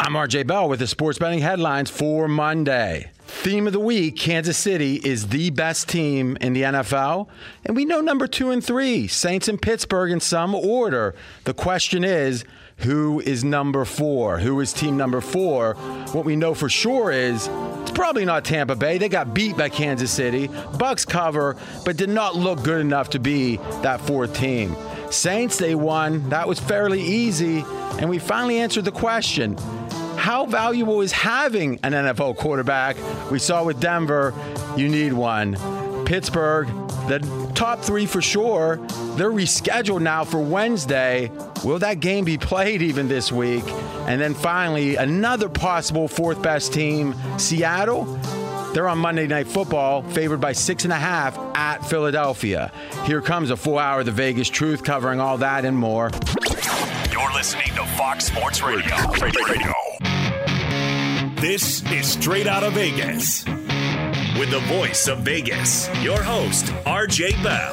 I'm RJ Bell with the sports betting headlines for Monday. Theme of the week Kansas City is the best team in the NFL. And we know number two and three, Saints and Pittsburgh in some order. The question is, who is number four? Who is team number four? What we know for sure is it's probably not Tampa Bay. They got beat by Kansas City. Bucs cover, but did not look good enough to be that fourth team. Saints, they won. That was fairly easy. And we finally answered the question how valuable is having an NFL quarterback? We saw with Denver, you need one. Pittsburgh, the top three for sure. They're rescheduled now for Wednesday. Will that game be played even this week? And then finally, another possible fourth best team, Seattle. They're on Monday Night Football, favored by six and a half at Philadelphia. Here comes a full hour of the Vegas Truth covering all that and more. You're listening to Fox Sports Radio. Radio. This is Straight Out of Vegas. With the voice of Vegas, your host, RJ Bell.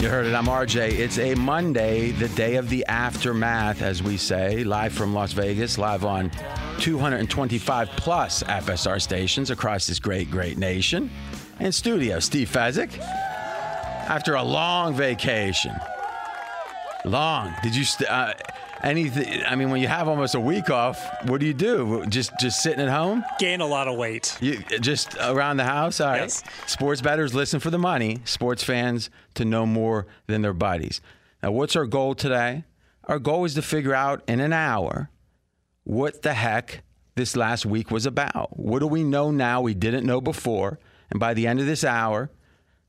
You heard it. I'm RJ. It's a Monday, the day of the aftermath, as we say, live from Las Vegas, live on 225 plus FSR stations across this great, great nation. In studio, Steve Fezzik. After a long vacation, long. Did you? St- uh, anything? I mean, when you have almost a week off, what do you do? Just just sitting at home? Gain a lot of weight. You just around the house. All right. Yes. Sports bettors listen for the money. Sports fans to know more than their buddies. Now, what's our goal today? Our goal is to figure out in an hour what the heck this last week was about. What do we know now we didn't know before? And by the end of this hour,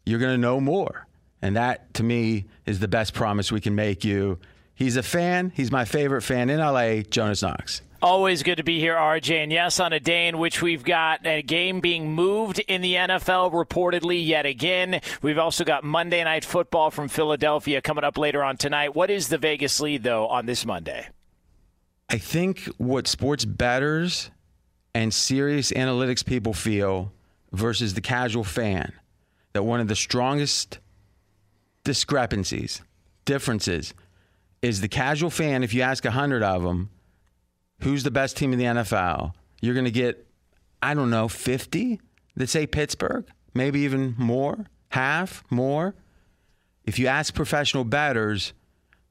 you're going to know more. And that, to me, is the best promise we can make you. He's a fan. He's my favorite fan in LA, Jonas Knox. Always good to be here, RJ. And yes, on a day in which we've got a game being moved in the NFL reportedly yet again. We've also got Monday Night Football from Philadelphia coming up later on tonight. What is the Vegas lead, though, on this Monday? I think what sports bettors and serious analytics people feel versus the casual fan that one of the strongest discrepancies differences is the casual fan, if you ask 100 of them, who's the best team in the NFL, you're going to get, I don't know, 50 that say Pittsburgh, maybe even more, half, more. If you ask professional bettors,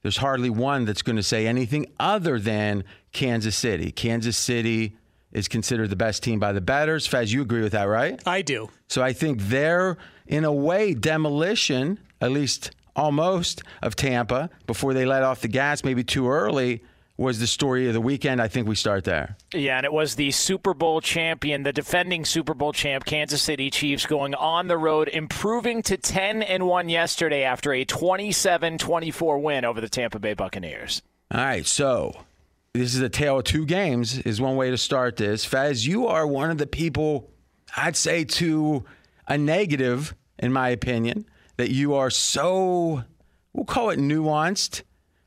there's hardly one that's going to say anything other than Kansas City. Kansas City is considered the best team by the bettors. Fez, you agree with that, right? I do. So I think they're, in a way, demolition, at least almost, of Tampa before they let off the gas maybe too early was the story of the weekend. I think we start there. Yeah, and it was the Super Bowl champion, the defending Super Bowl champ, Kansas City Chiefs, going on the road, improving to 10 and 1 yesterday after a 27 24 win over the Tampa Bay Buccaneers. All right, so this is a tale of two games, is one way to start this. Fez, you are one of the people, I'd say, to a negative, in my opinion, that you are so, we'll call it nuanced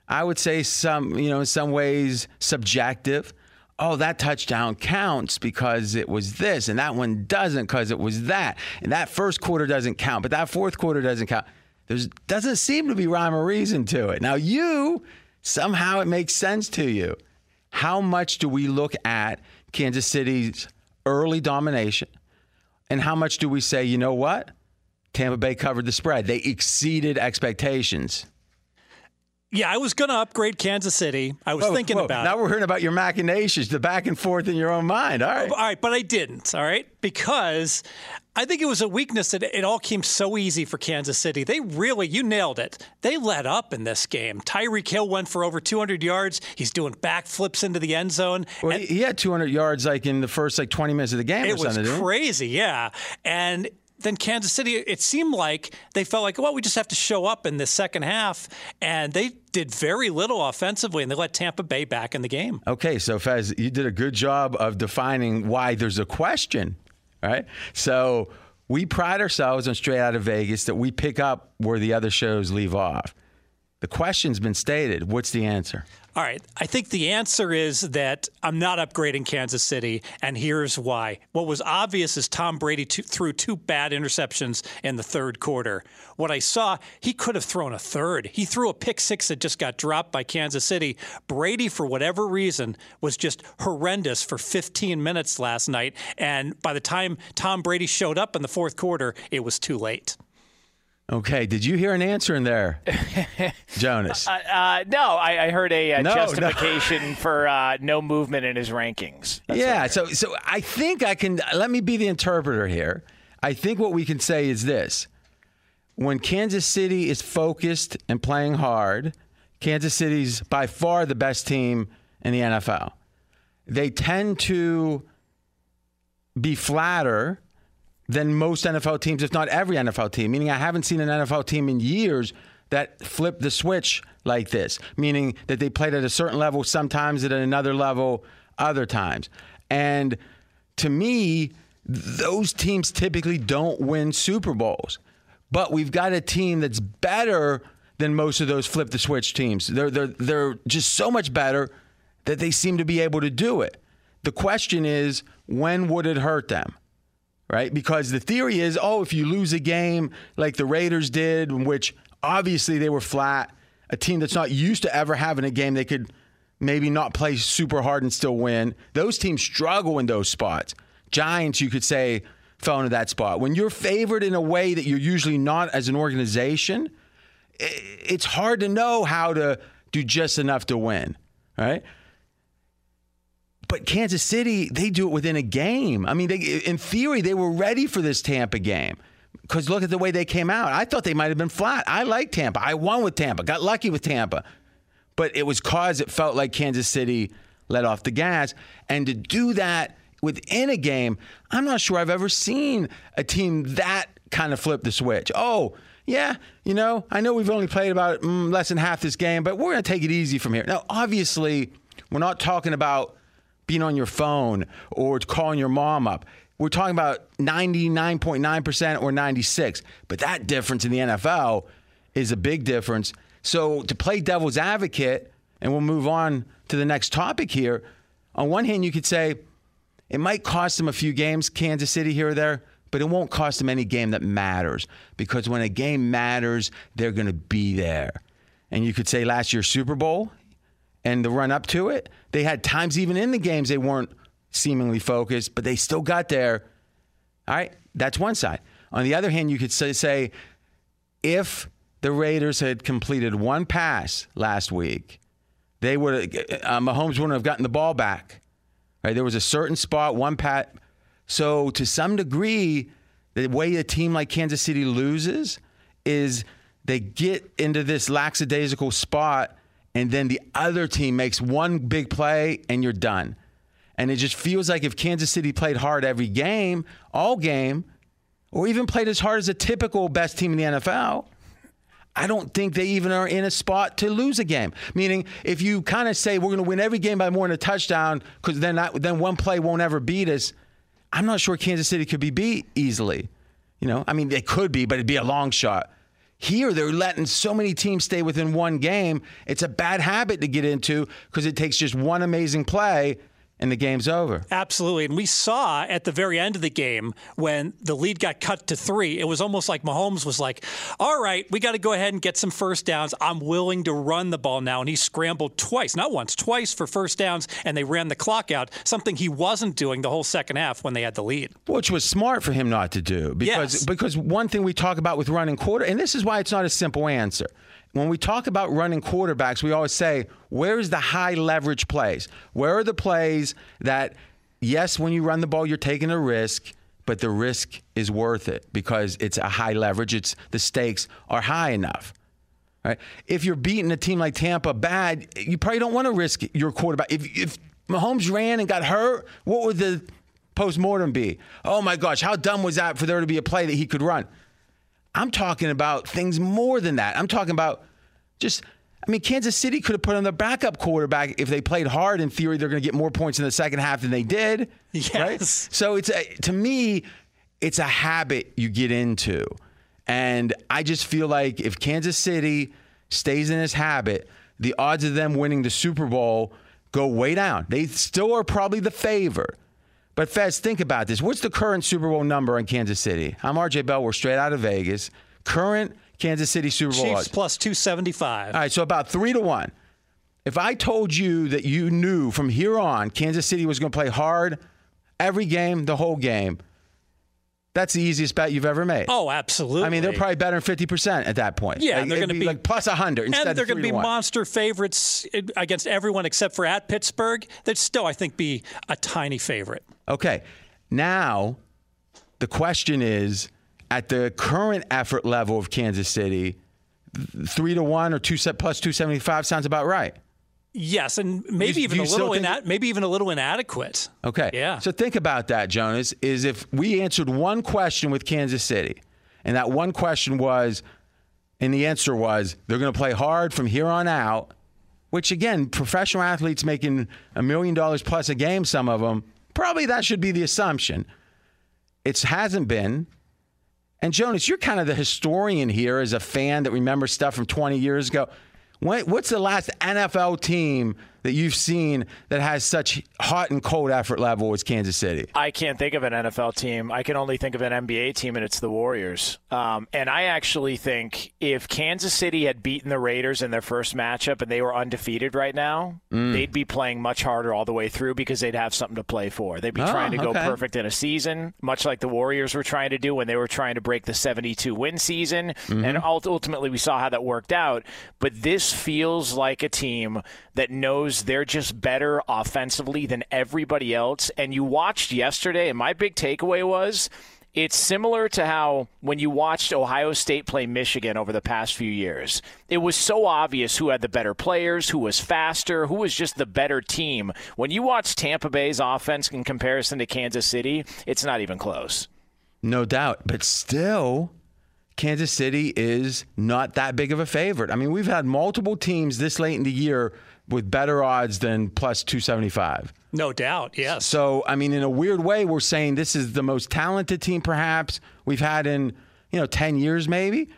I would say some, you know, in some ways subjective. Oh, that touchdown counts because it was this, and that one doesn't because it was that, and that first quarter doesn't count, but that fourth quarter doesn't count. There doesn't seem to be rhyme or reason to it. Now, you somehow it makes sense to you. How much do we look at Kansas City's early domination, and how much do we say, you know what? Tampa Bay covered the spread. They exceeded expectations. Yeah, I was going to upgrade Kansas City. I was whoa, thinking whoa. about now it. we're hearing about your machinations, the back and forth in your own mind. All right. All right, but I didn't. All right. Because I think it was a weakness that it all came so easy for Kansas City. They really, you nailed it. They let up in this game. Tyreek Hill went for over 200 yards. He's doing backflips into the end zone. Well, he had 200 yards like in the first like 20 minutes of the game. It was crazy, yeah. And then Kansas City, it seemed like they felt like, well, we just have to show up in the second half. And they did very little offensively, and they let Tampa Bay back in the game. Okay, so Fez, you did a good job of defining why there's a question, right? So we pride ourselves on Straight Out of Vegas that we pick up where the other shows leave off. The question's been stated. What's the answer? All right. I think the answer is that I'm not upgrading Kansas City, and here's why. What was obvious is Tom Brady t- threw two bad interceptions in the third quarter. What I saw, he could have thrown a third. He threw a pick six that just got dropped by Kansas City. Brady, for whatever reason, was just horrendous for 15 minutes last night. And by the time Tom Brady showed up in the fourth quarter, it was too late. Okay, did you hear an answer in there, Jonas? Uh, uh, no, I, I heard a, a no, justification no. for uh, no movement in his rankings. That's yeah, so so I think I can. Let me be the interpreter here. I think what we can say is this: when Kansas City is focused and playing hard, Kansas City's by far the best team in the NFL. They tend to be flatter than most NFL teams, if not every NFL team. Meaning, I haven't seen an NFL team in years that flipped the switch like this, meaning that they played at a certain level, sometimes at another level, other times. And to me, those teams typically don't win Super Bowls. But we've got a team that's better than most of those flip the switch teams. They're, they're, they're just so much better that they seem to be able to do it. The question is, when would it hurt them? Right? Because the theory is, oh, if you lose a game like the Raiders did, which obviously they were flat, a team that's not used to ever having a game they could maybe not play super hard and still win. Those teams struggle in those spots. Giants, you could say, fell into that spot. When you're favored in a way that you're usually not as an organization, it's hard to know how to do just enough to win, right? But Kansas City, they do it within a game. I mean, they, in theory, they were ready for this Tampa game. Because look at the way they came out. I thought they might have been flat. I like Tampa. I won with Tampa, got lucky with Tampa. But it was cause it felt like Kansas City let off the gas. And to do that within a game, I'm not sure I've ever seen a team that kind of flip the switch. Oh, yeah, you know, I know we've only played about mm, less than half this game, but we're going to take it easy from here. Now, obviously, we're not talking about being on your phone or calling your mom up. We're talking about 99.9% or 96. But that difference in the NFL is a big difference. So to play devil's advocate, and we'll move on to the next topic here. On one hand, you could say it might cost them a few games, Kansas City here or there, but it won't cost them any game that matters because when a game matters, they're going to be there. and you could say last year's Super Bowl and the run up to it, they had times even in the games they weren't seemingly focused, but they still got there. All right, that's one side. On the other hand, you could say, if the Raiders had completed one pass last week, they would uh, Mahomes wouldn't have gotten the ball back. Right? There was a certain spot, one pat. So to some degree, the way a team like Kansas City loses is they get into this lackadaisical spot, and then the other team makes one big play, and you're done. And it just feels like if Kansas City played hard every game, all game, or even played as hard as a typical best team in the NFL, I don't think they even are in a spot to lose a game. Meaning, if you kind of say we're going to win every game by more than a touchdown, because then then one play won't ever beat us. I'm not sure Kansas City could be beat easily. You know, I mean, they could be, but it'd be a long shot. Here, they're letting so many teams stay within one game. It's a bad habit to get into because it takes just one amazing play and the game's over. Absolutely. And we saw at the very end of the game when the lead got cut to three, it was almost like Mahomes was like, all right, we got to go ahead and get some first downs. I'm willing to run the ball now. And he scrambled twice, not once, twice for first downs, and they ran the clock out, something he wasn't doing the whole second half when they had the lead. Which was smart for him not to do. Because, yes. because one thing we talk about with running quarter, and this is why it's not a simple answer when we talk about running quarterbacks, we always say, where's the high leverage plays? Where are the plays that, yes, when you run the ball, you're taking a risk, but the risk is worth it because it's a high leverage. It's the stakes are high enough. Right? If you're beating a team like Tampa bad, you probably don't want to risk your quarterback. If, if Mahomes ran and got hurt, what would the postmortem be? Oh my gosh, how dumb was that for there to be a play that he could run? I'm talking about things more than that. I'm talking about just, I mean, Kansas City could have put on their backup quarterback if they played hard. In theory, they're going to get more points in the second half than they did. Yes. Right? So it's a, to me, it's a habit you get into. And I just feel like if Kansas City stays in this habit, the odds of them winning the Super Bowl go way down. They still are probably the favorite. But Fez, think about this. What's the current Super Bowl number in Kansas City? I'm RJ Bell. We're straight out of Vegas. Current Kansas City Super Bowl Chiefs odds. plus 275. All right, so about three to one. If I told you that you knew from here on Kansas City was going to play hard every game, the whole game, that's the easiest bet you've ever made. Oh, absolutely. I mean, they're probably better than 50% at that point. Yeah, like, they're going to be like plus 100 instead and they're going to be one. monster favorites against everyone except for at Pittsburgh. They'd still, I think, be a tiny favorite. Okay. Now, the question is at the current effort level of Kansas City, three to one or two set plus 275 sounds about right. Yes, and maybe You- even you a little ina- maybe even a little inadequate. Okay. Yeah. So think about that, Jonas, is if we answered one question with Kansas City, and that one question was, and the answer was, they're going to play hard from here on out, which again, professional athletes making a million dollars plus a game, some of them, probably that should be the assumption. It hasn't been. And Jonas, you're kind of the historian here as a fan that remembers stuff from 20 years ago. What's the last NFL team that you've seen that has such hot and cold effort level as Kansas City? I can't think of an NFL team. I can only think of an NBA team, and it's the Warriors. Um, and I actually think if Kansas City had beaten the Raiders in their first matchup and they were undefeated right now, Mm. they'd be playing much harder all the way through because they'd have something to play for. They'd be Oh, trying to go perfect in a season, much like the Warriors were trying to do when they were trying to break the 72 win season. Mm-hmm. And ultimately, we saw how that worked out. But this feels like a team that knows they're just better offensively than everybody else. And you watched yesterday, and my big takeaway was it's similar to how when you watched Ohio State play Michigan over the past few years, it was so obvious who had the better players, who was faster, who was just the better team. When you watch Tampa Bay's offense in comparison to Kansas City, it's not even close. No doubt. But still, Kansas City is not that big of a favorite. I mean, we've had multiple teams this late in the year with better odds than plus 275. No doubt. Yes. So, I mean, in a weird way, we're saying this is the most talented team perhaps we've had in, you know, 10 years maybe.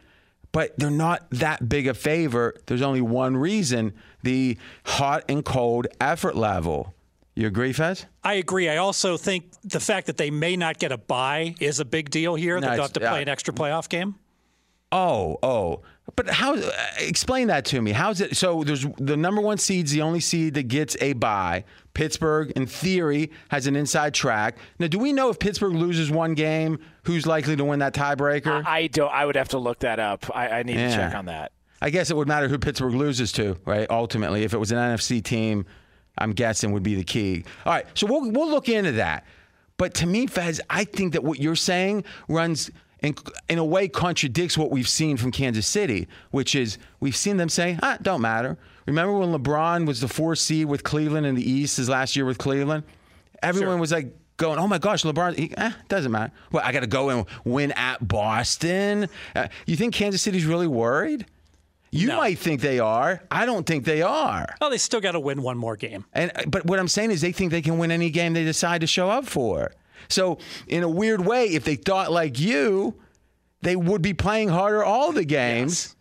But they're not that big a favor. There's only one reason the hot and cold effort level. You agree, Fez? I agree. I also think the fact that they may not get a bye is a big deal here. No, They'll have to play yeah. an extra playoff game. Oh, oh. But how? Uh, explain that to me. How's it? So there's the number one seed's the only seed that gets a bye. Pittsburgh, in theory, has an inside track. Now, do we know if Pittsburgh loses one game, who's likely to win that tiebreaker? I, I don't. I would have to look that up. I, I need Yeah. to check on that. I guess it would matter who Pittsburgh loses to, right? Ultimately, if it was an NFC team, I'm guessing would be the key. All right, so we'll we'll look into that. But to me, Fez, I think that what you're saying runs in, in a way contradicts what we've seen from Kansas City, which is we've seen them say, ah, don't matter. Remember when LeBron was the four seed with Cleveland in the East his last year with Cleveland? Everyone was like going, oh my gosh, LeBron, he, eh, doesn't matter. Well, I got to go and win at Boston. Uh, you think Kansas City's really worried? You No. might think they are. I don't think they are. Well, they still got to win one more game. And but what I'm saying is they think they can win any game they decide to show up for. So in a weird way, if they thought like you, they would be playing harder all the games.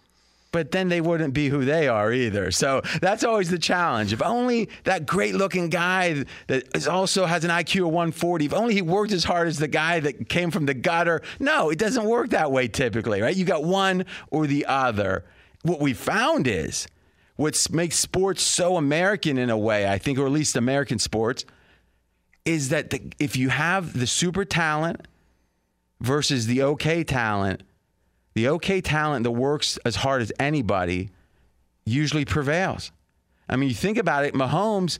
But then they wouldn't be who they are either. So that's always the challenge. If only that great looking guy that is also has an IQ of 140, if only he worked as hard as the guy that came from the gutter. No, it doesn't work that way typically, right? You got one or the other. What we found is what makes sports so American in a way, I think, or at least American sports, is that the, if you have the super talent versus the okay talent, the okay talent that works as hard as anybody usually prevails. I mean, you think about it, Mahomes,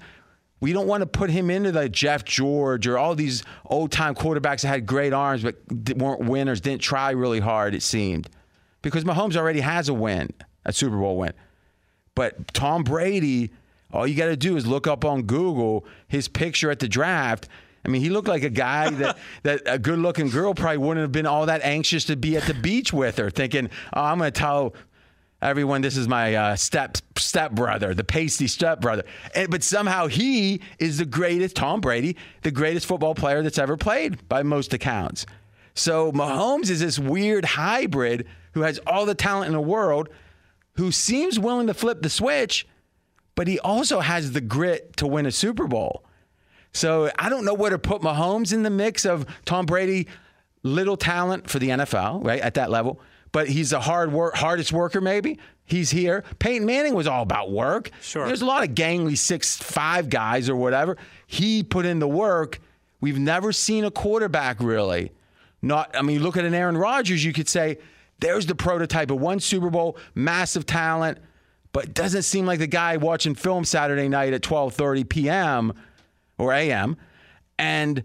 we don't want to put him into the Jeff George or all these old time quarterbacks that had great arms but weren't winners, didn't try really hard, it seemed. Because Mahomes already has a win, a Super Bowl win. But Tom Brady, all you got to do is look up on Google his picture at the draft. I mean, he looked like a guy that, that a good looking girl probably wouldn't have been all that anxious to be at the beach with her, thinking, oh, I'm going to tell everyone this is my uh, step step brother, the pasty step brother. And, but somehow he is the greatest, Tom Brady, the greatest football player that's ever played by most accounts. So Mahomes is this weird hybrid who has all the talent in the world, who seems willing to flip the switch, but he also has the grit to win a Super Bowl. So I don't know where to put Mahomes in the mix of Tom Brady, little talent for the NFL, right at that level, but he's a hard work, hardest worker. Maybe he's here. Peyton Manning was all about work. Sure. There's a lot of gangly six five guys or whatever. He put in the work. We've never seen a quarterback really. Not. I mean, look at an Aaron Rodgers. You could say there's the prototype of one Super Bowl, massive talent, but it doesn't seem like the guy watching film Saturday night at 12:30 p.m. or a.m. And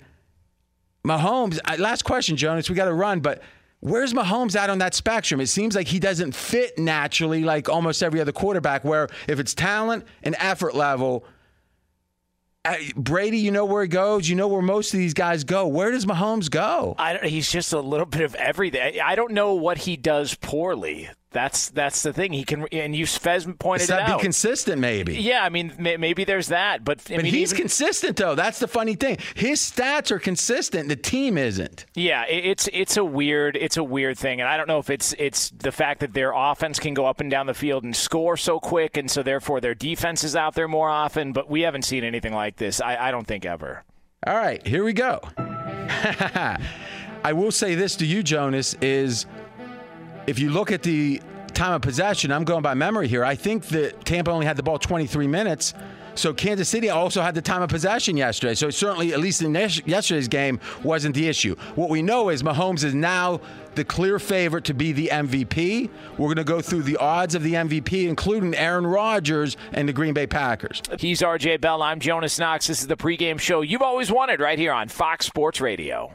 Mahomes, last question, Jonas, we got to run, but where's Mahomes at on that spectrum? It seems like he doesn't fit naturally like almost every other quarterback, where if it's talent and effort level, Brady, you know where he goes. You know where most of these guys go. Where does Mahomes go? I don't, he's just a little bit of everything. I don't know what he does poorly. That's that's the thing. He can, and you Fez pointed it that be consistent, maybe? yeah, I mean, may, maybe there's that, but I But mean, he's even- consistent, though. That's the funny thing. His stats are consistent. The team isn't. Yeah, it- it's it's a weird it's a weird thing, and I don't know if it's it's the fact that their offense can go up and down the field and score so quick, and so therefore their defense is out there more often. But we haven't seen anything like this. I, I don't think ever. All right, here we go. I will say this to you, Jonas, is if you look at the time of possession, I'm going by memory here. I think that Tampa only had the ball 23 minutes. So Kansas City also had the time of possession yesterday. So certainly, at least in yesterday's game, wasn't the issue. What we know is Mahomes is now the clear favorite to be the MVP. We're going to go through the odds of the MVP, including Aaron Rodgers and the Green Bay Packers. He's RJ Bell. I'm Jonas Knox. This is the pregame show you've always wanted right here on Fox Sports Radio.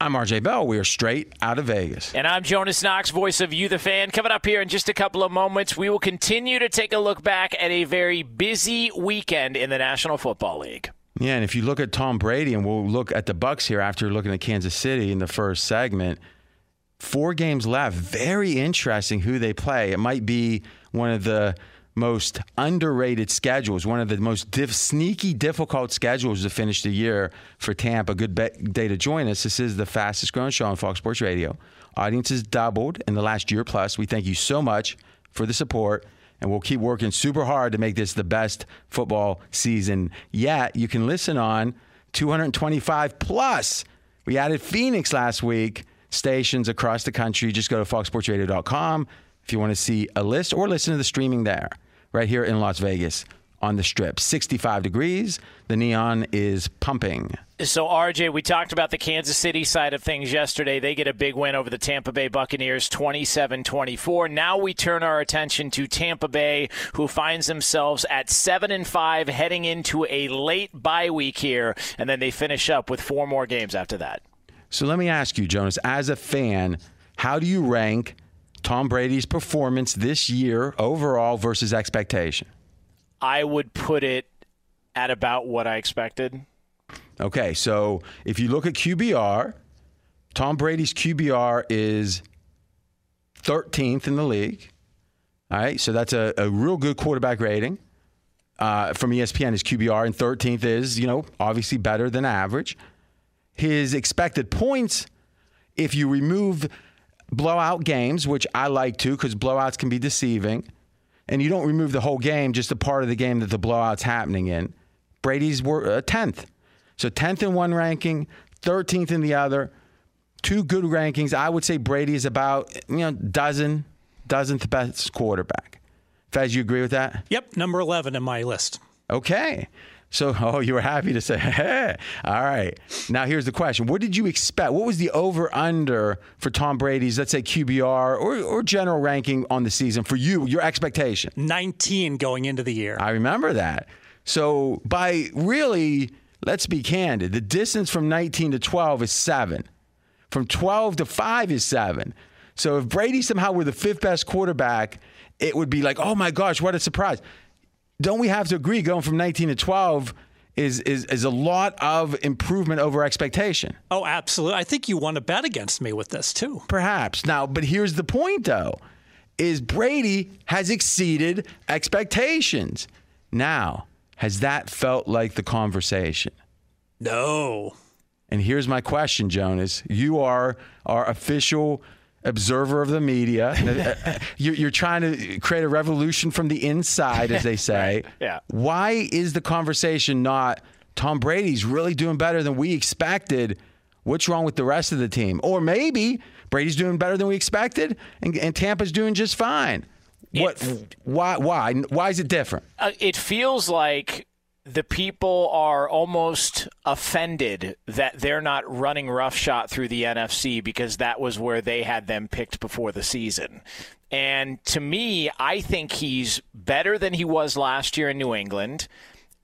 I'm RJ Bell. We are straight out of Vegas. And I'm Jonas Knox, voice of You the Fan. Coming up here in just a couple of moments, we will continue to take a look back at a very busy weekend in the National Football League. Yeah, and if you look at Tom Brady, and we'll look at the Bucs here after looking at Kansas City in the first segment. Four games left. Very interesting who they play. It might be one of the most underrated schedules, one of the most diff- sneaky, difficult schedules to finish the year for Tampa. Good be- day to join us. This is the fastest growing show on Fox Sports Radio. Audience has doubled in the last year plus. We thank you so much for the support, and we'll keep working super hard to make this the best football season yet. You can listen on 225 plus. We added Phoenix last week, stations across the country. Just go to foxsportsradio.com if you want to see a list or listen to the streaming there right here in Las Vegas on the strip. 65 degrees. The neon is pumping. So, RJ, we talked about the Kansas City side of things yesterday. They get a big win over the Tampa Bay Buccaneers 27 24. Now we turn our attention to Tampa Bay, who finds themselves at 7 and 5 heading into a late bye week here, and then they finish up with four more games after that. So, let me ask you, Jonas, as a fan, how do you rank Tom Brady's performance this year overall versus expectation? I would put it at about what I expected. Okay, so if you look at QBR, Tom Brady's QBR is 13th in the league. All right, so that's a, a real good quarterback rating. Uh, from ESPN, his QBR and 13th is, you know, obviously better than average. His expected points, if you remove blowout games, which I like to because blowouts can be deceiving, and you don't remove the whole game, just a part of the game that the blowout's happening in. Brady's were uh, 10th. So 10th in one ranking, 13th in the other. Two good rankings. I would say Brady is about, you know, dozen, dozenth best quarterback. Fez, you agree with that? Yep, number 11 in my list. Okay. So, oh, you were happy to say, hey. all right. Now, here's the question What did you expect? What was the over under for Tom Brady's, let's say, QBR or, or general ranking on the season for you, your expectation? 19 going into the year. I remember that. So, by really, let's be candid, the distance from 19 to 12 is seven, from 12 to 5 is seven. So if Brady somehow were the fifth best quarterback, it would be like, oh my gosh, what a surprise. Don't we have to agree going from 19 to 12 is, is, is a lot of improvement over expectation? Oh, absolutely. I think you want to bet against me with this too. Perhaps. Now, but here's the point though, is Brady has exceeded expectations. Now, has that felt like the conversation? No. And here's my question, Jonas. You are our official observer of the media. you're, you're, trying to create a revolution from the inside, as they say. right. Yeah. Why is the conversation not Tom Brady's really doing better than we expected? What's wrong with the rest of the team? Or maybe Brady's doing better than we expected, and, and Tampa's doing just fine. What? It, why? Why? Why is it different? Uh, it feels like the people are almost offended that they're not running roughshod through the NFC because that was where they had them picked before the season. And to me, I think he's better than he was last year in New England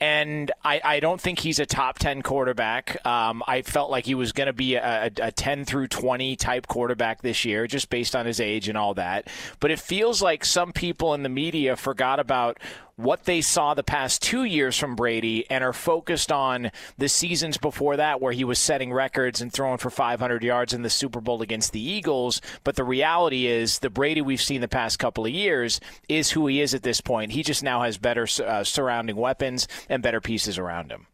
and I, I, don't think he's a top 10 quarterback. Um, I felt like he was going to be a, a, 10 through 20 type quarterback this year, just based on his age and all that. But it feels like some people in the media forgot about what they saw the past two years from Brady and are focused on the seasons before that where he was setting records and throwing for 500 yards in the Super Bowl against the Eagles. But the reality is, the Brady we've seen the past couple of years is who he is at this point. He just now has better uh, surrounding weapons and better pieces around him.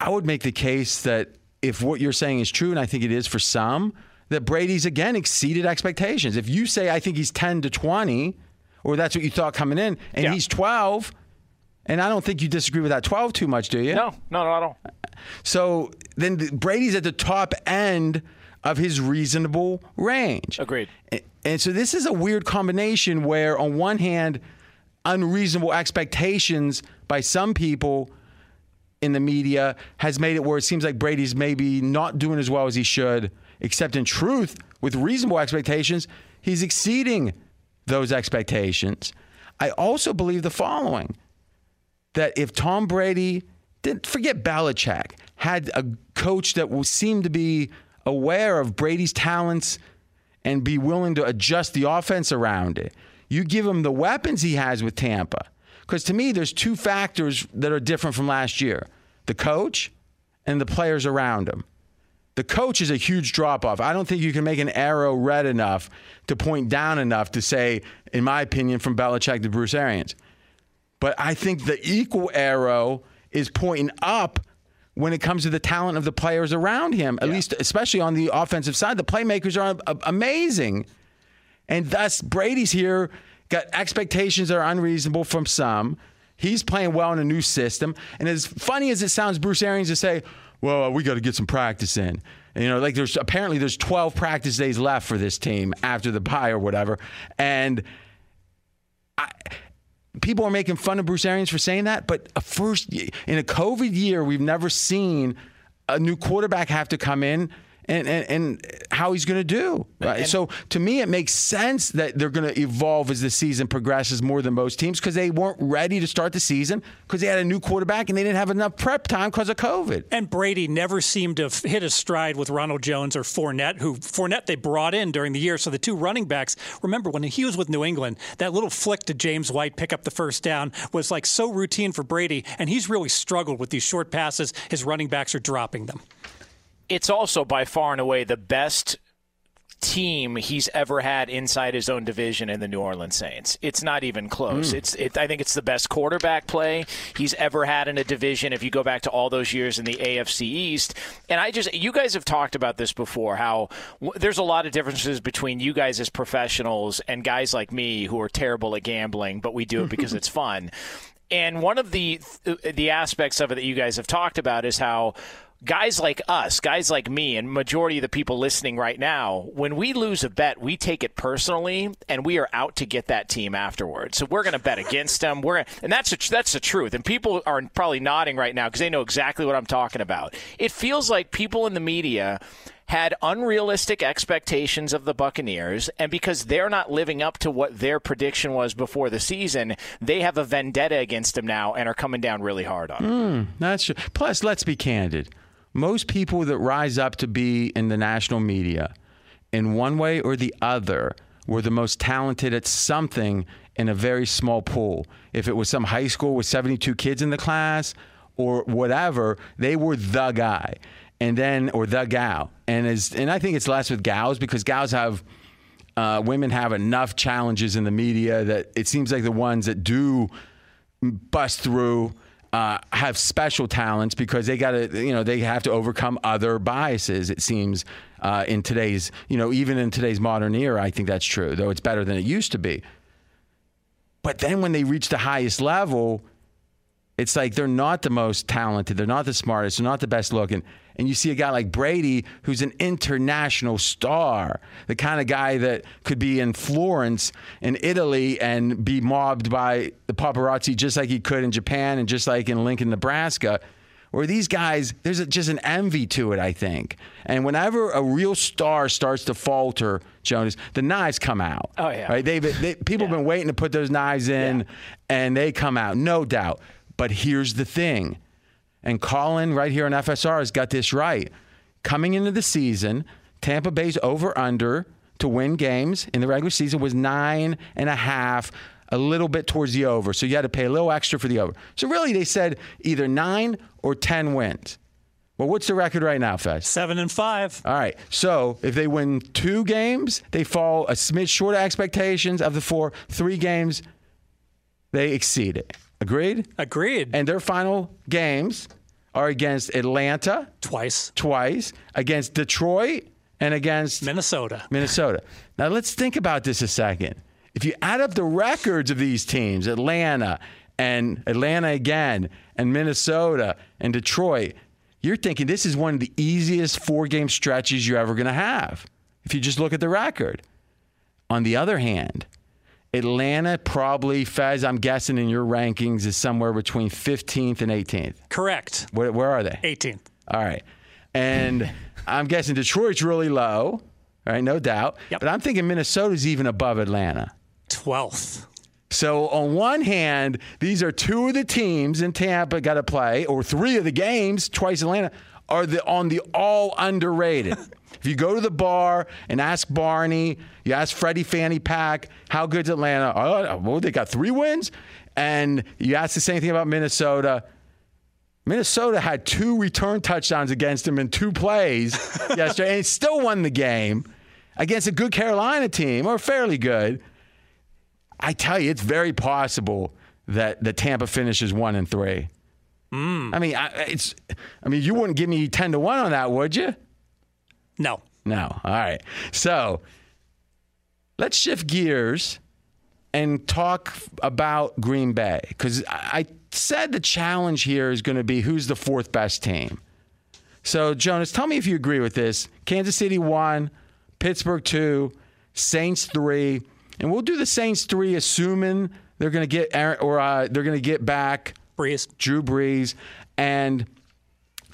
I would make the case that if what you're saying is true, and I think it is for some, that Brady's again exceeded expectations. If you say, I think he's 10 to 20, or that's what you thought coming in, and yeah. he's 12, and I don't think you disagree with that 12 too much, do you? No, no, not at all. So then Brady's at the top end of his reasonable range. Agreed. And so this is a weird combination where, on one hand, unreasonable expectations by some people in the media has made it where it seems like Brady's maybe not doing as well as he should, except in truth, with reasonable expectations, he's exceeding those expectations. I also believe the following that if Tom Brady didn't forget Belichick, had a coach that will seem to be aware of Brady's talents and be willing to adjust the offense around it. You give him the weapons he has with Tampa. Because to me, there's two factors that are different from last year the coach and the players around him. The coach is a huge drop off. I don't think you can make an arrow red enough to point down enough to say, in my opinion, from Belichick to Bruce Arians. But I think the equal arrow is pointing up when it comes to the talent of the players around him, at yeah. least, especially on the offensive side. The playmakers are uh, amazing. And thus, Brady's here, got expectations that are unreasonable from some. He's playing well in a new system. And as funny as it sounds, Bruce Arians to say, well, we got to get some practice in. You know, like there's apparently there's 12 practice days left for this team after the bye or whatever. And I, people are making fun of Bruce Arians for saying that, but a first in a COVID year, we've never seen a new quarterback have to come in and, and, and how he's going to do. Right? so to me, it makes sense that they're going to evolve as the season progresses more than most teams because they weren't ready to start the season because they had a new quarterback and they didn't have enough prep time because of COVID. And Brady never seemed to hit a stride with Ronald Jones or Fournette, who Fournette they brought in during the year. So the two running backs, remember when he was with New England, that little flick to James White pick up the first down was like so routine for Brady, and he's really struggled with these short passes. His running backs are dropping them it's also by far and away the best team he's ever had inside his own division in the New Orleans Saints. It's not even close. Mm. It's it, I think it's the best quarterback play he's ever had in a division if you go back to all those years in the AFC East. And I just you guys have talked about this before how w- there's a lot of differences between you guys as professionals and guys like me who are terrible at gambling, but we do it because it's fun. And one of the the aspects of it that you guys have talked about is how guys like us, guys like me, and majority of the people listening right now, when we lose a bet, we take it personally, and we are out to get that team afterwards. So we're going to bet against them. We're and that's a, that's the truth. And people are probably nodding right now because they know exactly what I'm talking about. It feels like people in the media had unrealistic expectations of the Buccaneers, and because they're not living up to what their prediction was before the season, they have a vendetta against them now and are coming down really hard on them. Mm, that's true. Plus, let's be candid most people that rise up to be in the national media, in one way or the other, were the most talented at something in a very small pool. If it was some high school with 72 kids in the class or whatever, they were the guy. And then, or the gal. And, as, and I think it's less with gals because gals have, uh, women have enough challenges in the media that it seems like the ones that do bust through uh, have special talents because they got to, you know, they have to overcome other biases. It seems uh, in today's, you know, even in today's modern era, I think that's true. Though it's better than it used to be. But then when they reach the highest level, it's like they're not the most talented, they're not the smartest, they're not the best looking. And you see a guy like Brady, who's an international star, the kind of guy that could be in Florence in Italy and be mobbed by the paparazzi just like he could in Japan and just like in Lincoln, Nebraska. Where these guys, there's a, just an envy to it, I think. And whenever a real star starts to falter, Jonas, the knives come out. Oh, yeah. Right? They've, they, people have been waiting to put those knives in, Yeah. and they come out, no doubt. But here's the thing and Colin, right here on FSR, has got this right. Coming into the season, Tampa Bay's over under to win games in the regular season was nine and a half, a little bit towards the over. So you had to pay a little extra for the over. So really, they said either nine or 10 wins. Well, what's the record right now, Fez? Seven and five. All right. So if they win two games, they fall a smidge short of expectations of the four. Three games, they exceed it. Agreed? Agreed. And their final games are against Atlanta Twice. twice, against Detroit, and against Minnesota. Minnesota. Now let's think about this a second. If you add up the records of these teams, Atlanta and Atlanta again, and Minnesota and Detroit, you're thinking this is one of the easiest four game stretches you're ever going to have if you just look at the record. On the other hand, Atlanta probably, Fez, I'm guessing in your rankings, is somewhere between 15th and 18th. Correct. Where, where are they? 18th. All right. And I'm guessing Detroit's really low, right? No doubt. Yep. But I'm thinking Minnesota's even above Atlanta. 12th. So on one hand, these are two of the teams in Tampa got to play, or three of the games, twice Atlanta, are the on the all underrated. If you go to the bar and ask Barney, you ask Freddie Fanny Pack, how good's Atlanta? Oh, well, they got three wins. And you ask the same thing about Minnesota. Minnesota had two return touchdowns against them in two plays yesterday, and still won the game against a good Carolina team, or fairly good. I tell you, it's very possible that the Tampa finishes one and three. Mm. I mean, I, it's. I mean, you wouldn't give me ten to one on that, would you? No. No. All right. So let's shift gears and talk about Green Bay because I said the challenge here is going to be who's the fourth best team. So Jonas, tell me if you agree with this. Kansas City one, Pittsburgh two, Saints three, and we'll do the Saints three, assuming they're going to get Aaron, or uh, they're going to get back Brees. Drew Brees, and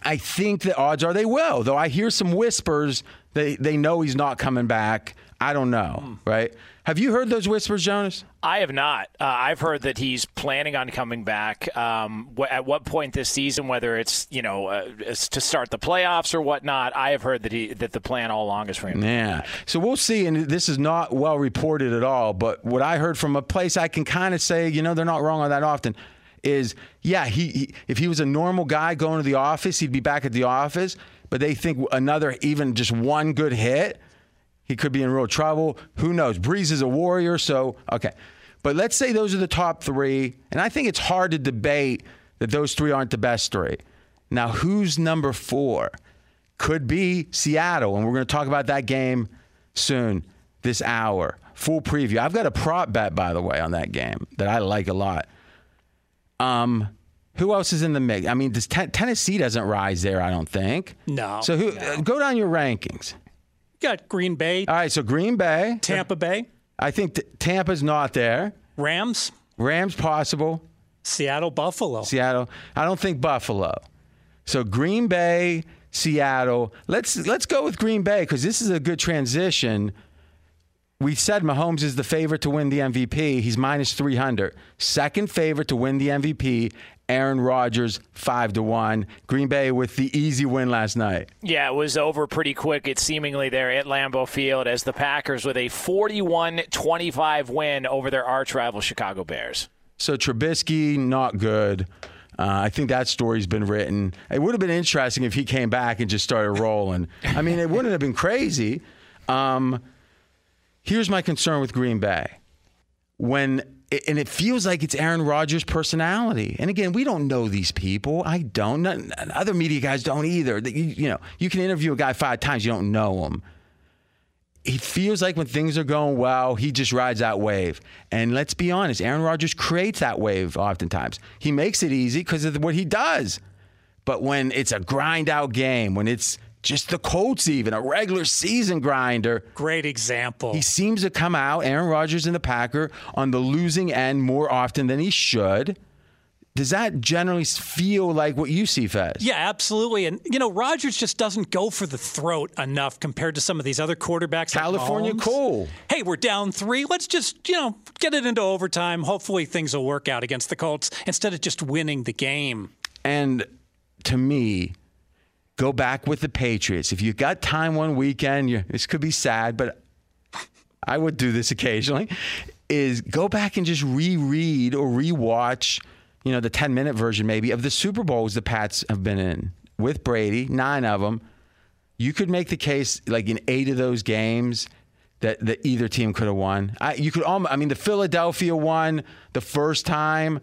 I think the odds are they will. Though I hear some whispers they they know he's not coming back. I don't know, right? Have you heard those whispers, Jonas? I have not. Uh, I've heard that he's planning on coming back. Um, wh- at what point this season, whether it's you know uh, it's to start the playoffs or whatnot, I have heard that he that the plan all along is for him. Yeah. So we'll see. And this is not well reported at all. But what I heard from a place I can kind of say, you know, they're not wrong on that often, is yeah, he, he if he was a normal guy going to the office, he'd be back at the office. But they think another, even just one good hit, he could be in real trouble. Who knows? Brees is a warrior, so okay. But let's say those are the top three, and I think it's hard to debate that those three aren't the best three. Now, who's number four? Could be Seattle, and we're going to talk about that game soon, this hour. Full preview. I've got a prop bet, by the way, on that game that I like a lot. Um, who else is in the mix? I mean, does Ten- Tennessee doesn't rise there? I don't think. No. So who? Uh, go down your rankings. You got Green Bay, All right. So Green Bay. Tampa Bay, I think t- Tampa's not there. Rams, Rams possible. Seattle, Buffalo. Seattle. I don't think Buffalo. So Green Bay, Seattle. Let's let's go with Green Bay because this is a good transition. We said Mahomes is the favorite to win the MVP. He's minus 300. Second favorite to win the MVP Aaron Rodgers five to one. Green Bay with the easy win last night. Yeah, it was over pretty quick. It's seemingly there at Lambeau Field as the Packers with a 41-25 win over their arch rival Chicago Bears. So Trubisky not good. Uh, I think that story's been written. It would have been interesting if he came back and just started rolling. I mean, it wouldn't have been crazy. Um, here's my concern with Green Bay. When and it feels like it's Aaron Rodgers' personality. And again, we don't know these people. I don't. None, other media guys don't either. You, you know, you can interview a guy five times, you don't know him. He feels like when things are going well, he just rides that wave. And let's be honest, Aaron Rodgers creates that wave oftentimes. He makes it easy because of what he does. But when it's a grind out game, when it's just the Colts, even a regular season grinder. Great example. He seems to come out, Aaron Rodgers and the Packer, on the losing end more often than he should. Does that generally feel like what you see, Fez? Yeah, absolutely. And, you know, Rodgers just doesn't go for the throat enough compared to some of these other quarterbacks. California like cool. Hey, we're down three. Let's just, you know, get it into overtime. Hopefully things will work out against the Colts instead of just winning the game. And to me, go back with the Patriots. If you got time one weekend, you, this could be sad, but I would do this occasionally. Is go back and just reread or rewatch, you know, the 10 minute version maybe of the Super Bowls the Pats have been in with Brady, nine of them. You could make the case, like in eight of those games, that, that either team could have won. I, you could almost, I mean, the Philadelphia one the first time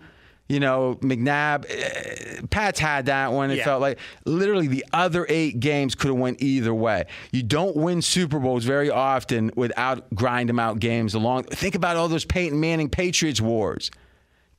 you know, McNabb, uh, Pats had that one. It yeah. felt like literally the other eight games could have went either way. You don't win Super Bowls very often without grind them out games along. Think about all those Peyton Manning Patriots wars.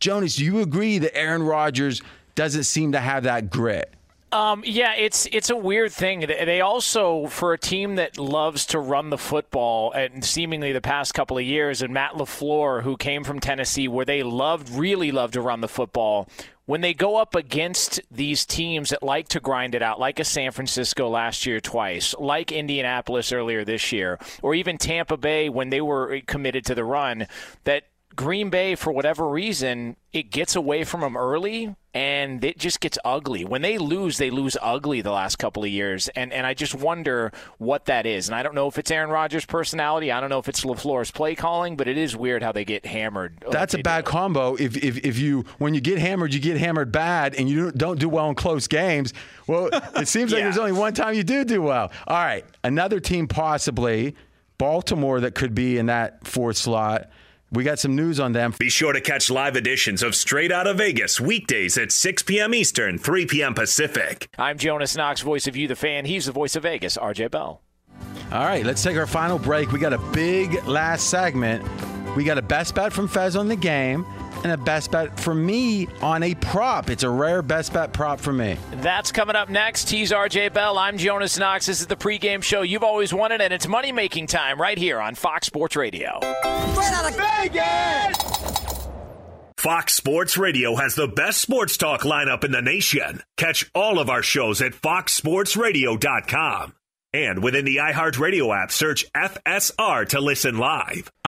Jonas, do you agree that Aaron Rodgers doesn't seem to have that grit? Um, yeah, it's it's a weird thing. They also, for a team that loves to run the football, and seemingly the past couple of years, and Matt LaFleur, who came from Tennessee, where they loved, really loved to run the football. When they go up against these teams that like to grind it out, like a San Francisco last year twice, like Indianapolis earlier this year, or even Tampa Bay when they were committed to the run, that Green Bay, for whatever reason, it gets away from them early and it just gets ugly. When they lose, they lose ugly the last couple of years. And, and I just wonder what that is. And I don't know if it's Aaron Rodgers' personality. I don't know if it's LaFleur's play calling, but it is weird how they get hammered. That's like a bad do. combo. If, if, if you, when you get hammered, you get hammered bad and you don't do well in close games. Well, it seems like yeah. there's only one time you do do well. All right. Another team possibly, Baltimore, that could be in that fourth slot. We got some news on them. Be sure to catch live editions of Straight Out of Vegas weekdays at 6 p.m. Eastern, 3 p.m. Pacific. I'm Jonas Knox, voice of you, the fan. He's the voice of Vegas, RJ Bell. All right, let's take our final break. We got a big last segment. We got a best bet from Fez on the game and a best bet for me on a prop. It's a rare best bet prop for me. That's coming up next. Tease RJ Bell. I'm Jonas Knox. This is the pregame show you've always wanted, and it's money making time right here on Fox Sports Radio. Straight out of Vegas! Fox Sports Radio has the best sports talk lineup in the nation. Catch all of our shows at foxsportsradio.com. And within the iHeartRadio app, search FSR to listen live.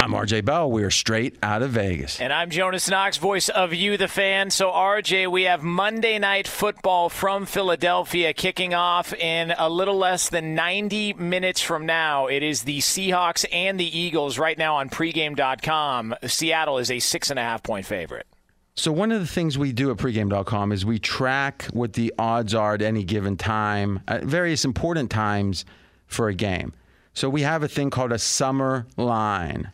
I'm RJ Bell. We are straight out of Vegas. And I'm Jonas Knox, voice of You, the fan. So, RJ, we have Monday Night Football from Philadelphia kicking off in a little less than 90 minutes from now. It is the Seahawks and the Eagles right now on pregame.com. Seattle is a six and a half point favorite. So, one of the things we do at pregame.com is we track what the odds are at any given time, at various important times for a game. So, we have a thing called a summer line.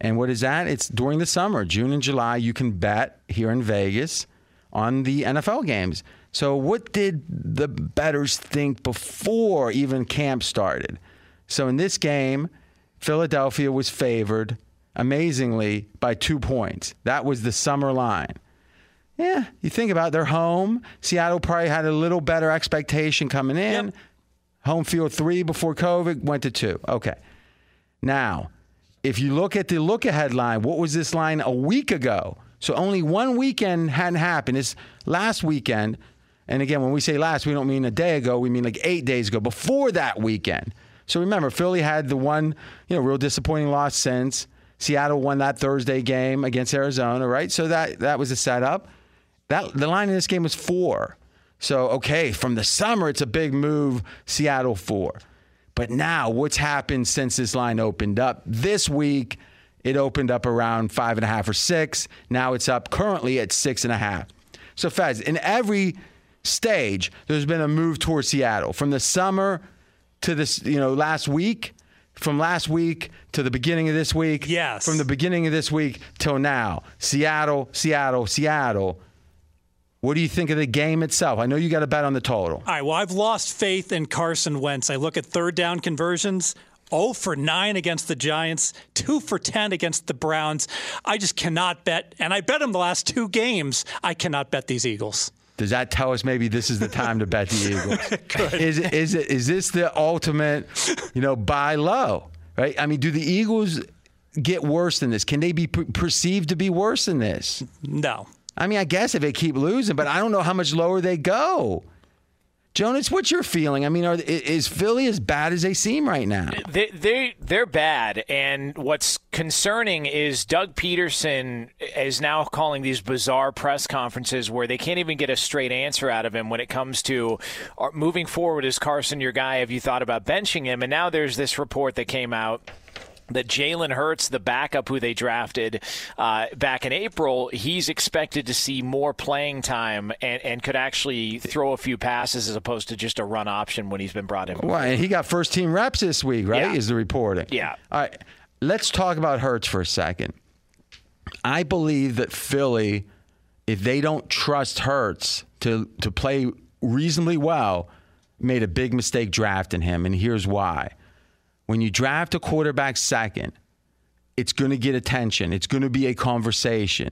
And what is that? It's during the summer, June and July, you can bet here in Vegas on the NFL games. So, what did the betters think before even camp started? So, in this game, Philadelphia was favored amazingly by two points. That was the summer line. Yeah, you think about it, they're home. Seattle probably had a little better expectation coming in. Yep. Home field three before COVID, went to two. Okay. Now, if you look at the look ahead line, what was this line a week ago? So only one weekend hadn't happened. It's last weekend. And again, when we say last, we don't mean a day ago. We mean like eight days ago, before that weekend. So remember, Philly had the one, you know, real disappointing loss since Seattle won that Thursday game against Arizona, right? So that that was a setup. That the line in this game was four. So okay, from the summer, it's a big move. Seattle four. But now, what's happened since this line opened up? This week, it opened up around five and a half or six. Now it's up currently at six and a half. So, Fez, in every stage, there's been a move towards Seattle from the summer to this, you know, last week, from last week to the beginning of this week. Yes. From the beginning of this week till now. Seattle, Seattle, Seattle. What do you think of the game itself? I know you got to bet on the total. All right. Well, I've lost faith in Carson Wentz. I look at third down conversions. 0 for 9 against the Giants, 2 for 10 against the Browns. I just cannot bet, and I bet him the last two games. I cannot bet these Eagles. Does that tell us maybe this is the time to bet the Eagles? is is it is this the ultimate, you know, buy low? Right? I mean, do the Eagles get worse than this? Can they be per- perceived to be worse than this? No. I mean, I guess if they keep losing, but I don't know how much lower they go. Jonas, what's your feeling? I mean, are, is Philly as bad as they seem right now? They, they, they're bad. And what's concerning is Doug Pederson is now calling these bizarre press conferences where they can't even get a straight answer out of him when it comes to uh, moving forward. Is Carson your guy? Have you thought about benching him? And now there's this report that came out that Jalen Hurts, the backup who they drafted uh, back in April, he's expected to see more playing time and, and could actually throw a few passes as opposed to just a run option when he's been brought in. Well, and he got first team reps this week, right? Yeah. Is the reporting? Yeah. All right. Let's talk about Hurts for a second. I believe that Philly, if they don't trust Hurts to to play reasonably well, made a big mistake drafting him, and here's why when you draft a quarterback second, it's going to get attention. It's going to be a conversation.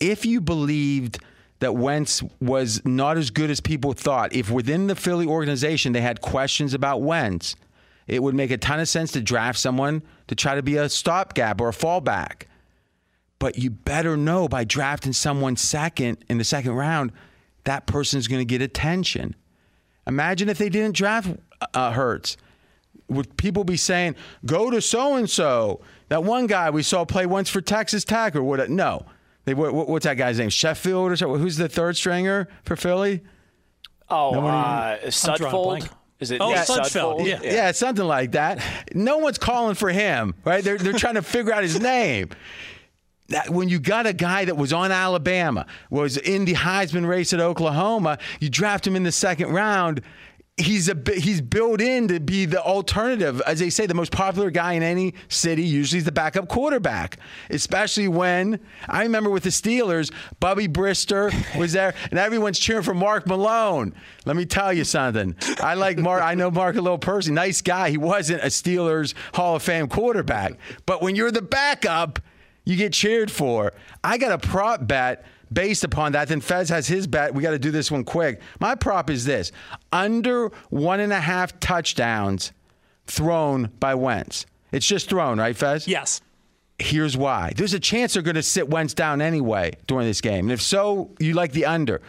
if you believed that Wentz was not as good as people thought, if within the Philly organization they had questions about Wentz, it would make a ton of sense to draft someone to try to be a stopgap or a fallback. But you better know by drafting someone second in the second round, that person's going to get attention. Imagine if they didn't draft uh, Hurts. Would people be saying, go to so and so? That one guy we saw play once for Texas Tech or what? No. They, what, what's that guy's name? Sheffield or something? Who's the third stringer for Philly? Oh, uh, Sudfeld. Is it Oh, yeah, Sudfeld, Sudfeld? yeah. Yeah, something like that. No one's calling for him, right? They're, they're trying to figure out his name. That, when you got a guy that was on Alabama, was in the Heisman race at Oklahoma, you draft him in the second round. He's a he's built in to be the alternative, as they say, the most popular guy in any city. Usually, is the backup quarterback, especially when I remember with the Steelers, Bubby Brister was there, and everyone's cheering for Mark Malone. Let me tell you something. I like Mark. I know Mark a little person, nice guy. He wasn't a Steelers Hall of Fame quarterback, but when you're the backup, you get cheered for. I got a prop bet based upon that. Then Fez has his bet. We got to do this one quick. My prop is this under one and a half touchdowns thrown by Wentz. It's just thrown, right, Fez? Yes. Here's why. There's a chance they're going to sit Wentz down anyway during this game. And if so, you like the under.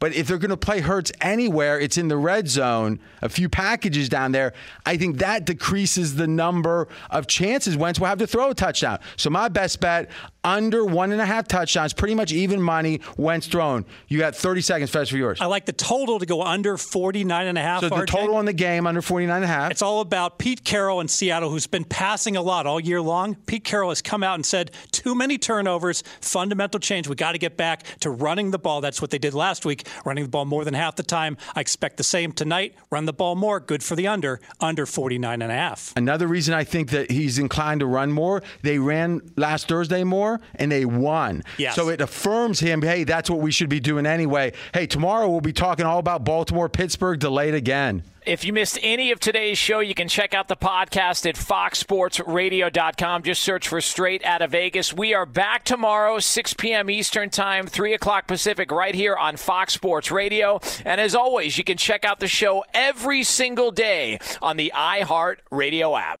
But if they're going to play Hurts anywhere, it's in the red zone, a few packages down there. I think that decreases the number of chances Wentz will have to throw a touchdown. So my best bet under one and a half touchdowns, pretty much even money. Wentz thrown. You got 30 seconds, Fez, for yours. I like the total to go under 49 and a half. So the RJ. total on the game under 49 and a half. It's all about Pete Carroll in Seattle, who's been passing a lot all year long. Pete Carroll has come out and said, too many turnovers, fundamental change. We got to get back to running the ball. That's what they did last week, running the ball more than half the time. I expect the same tonight. Run the ball more. Good for the under, under 49 and a half. Another reason I think that he's inclined to run more, they ran last Thursday more and they won. Yes. So it affirms him, hey, that's what we should be doing anyway. Hey, tomorrow we'll be talking all about Baltimore, Pittsburgh, delayed again. If you missed any of today's show, you can check out the podcast at foxsportsradio.com. Just search for Straight Out of Vegas. We are back tomorrow, 6 p.m. Eastern Time, 3 o'clock Pacific, right here on Fox Sports Radio. And as always, you can check out the show every single day on the iHeart Radio app.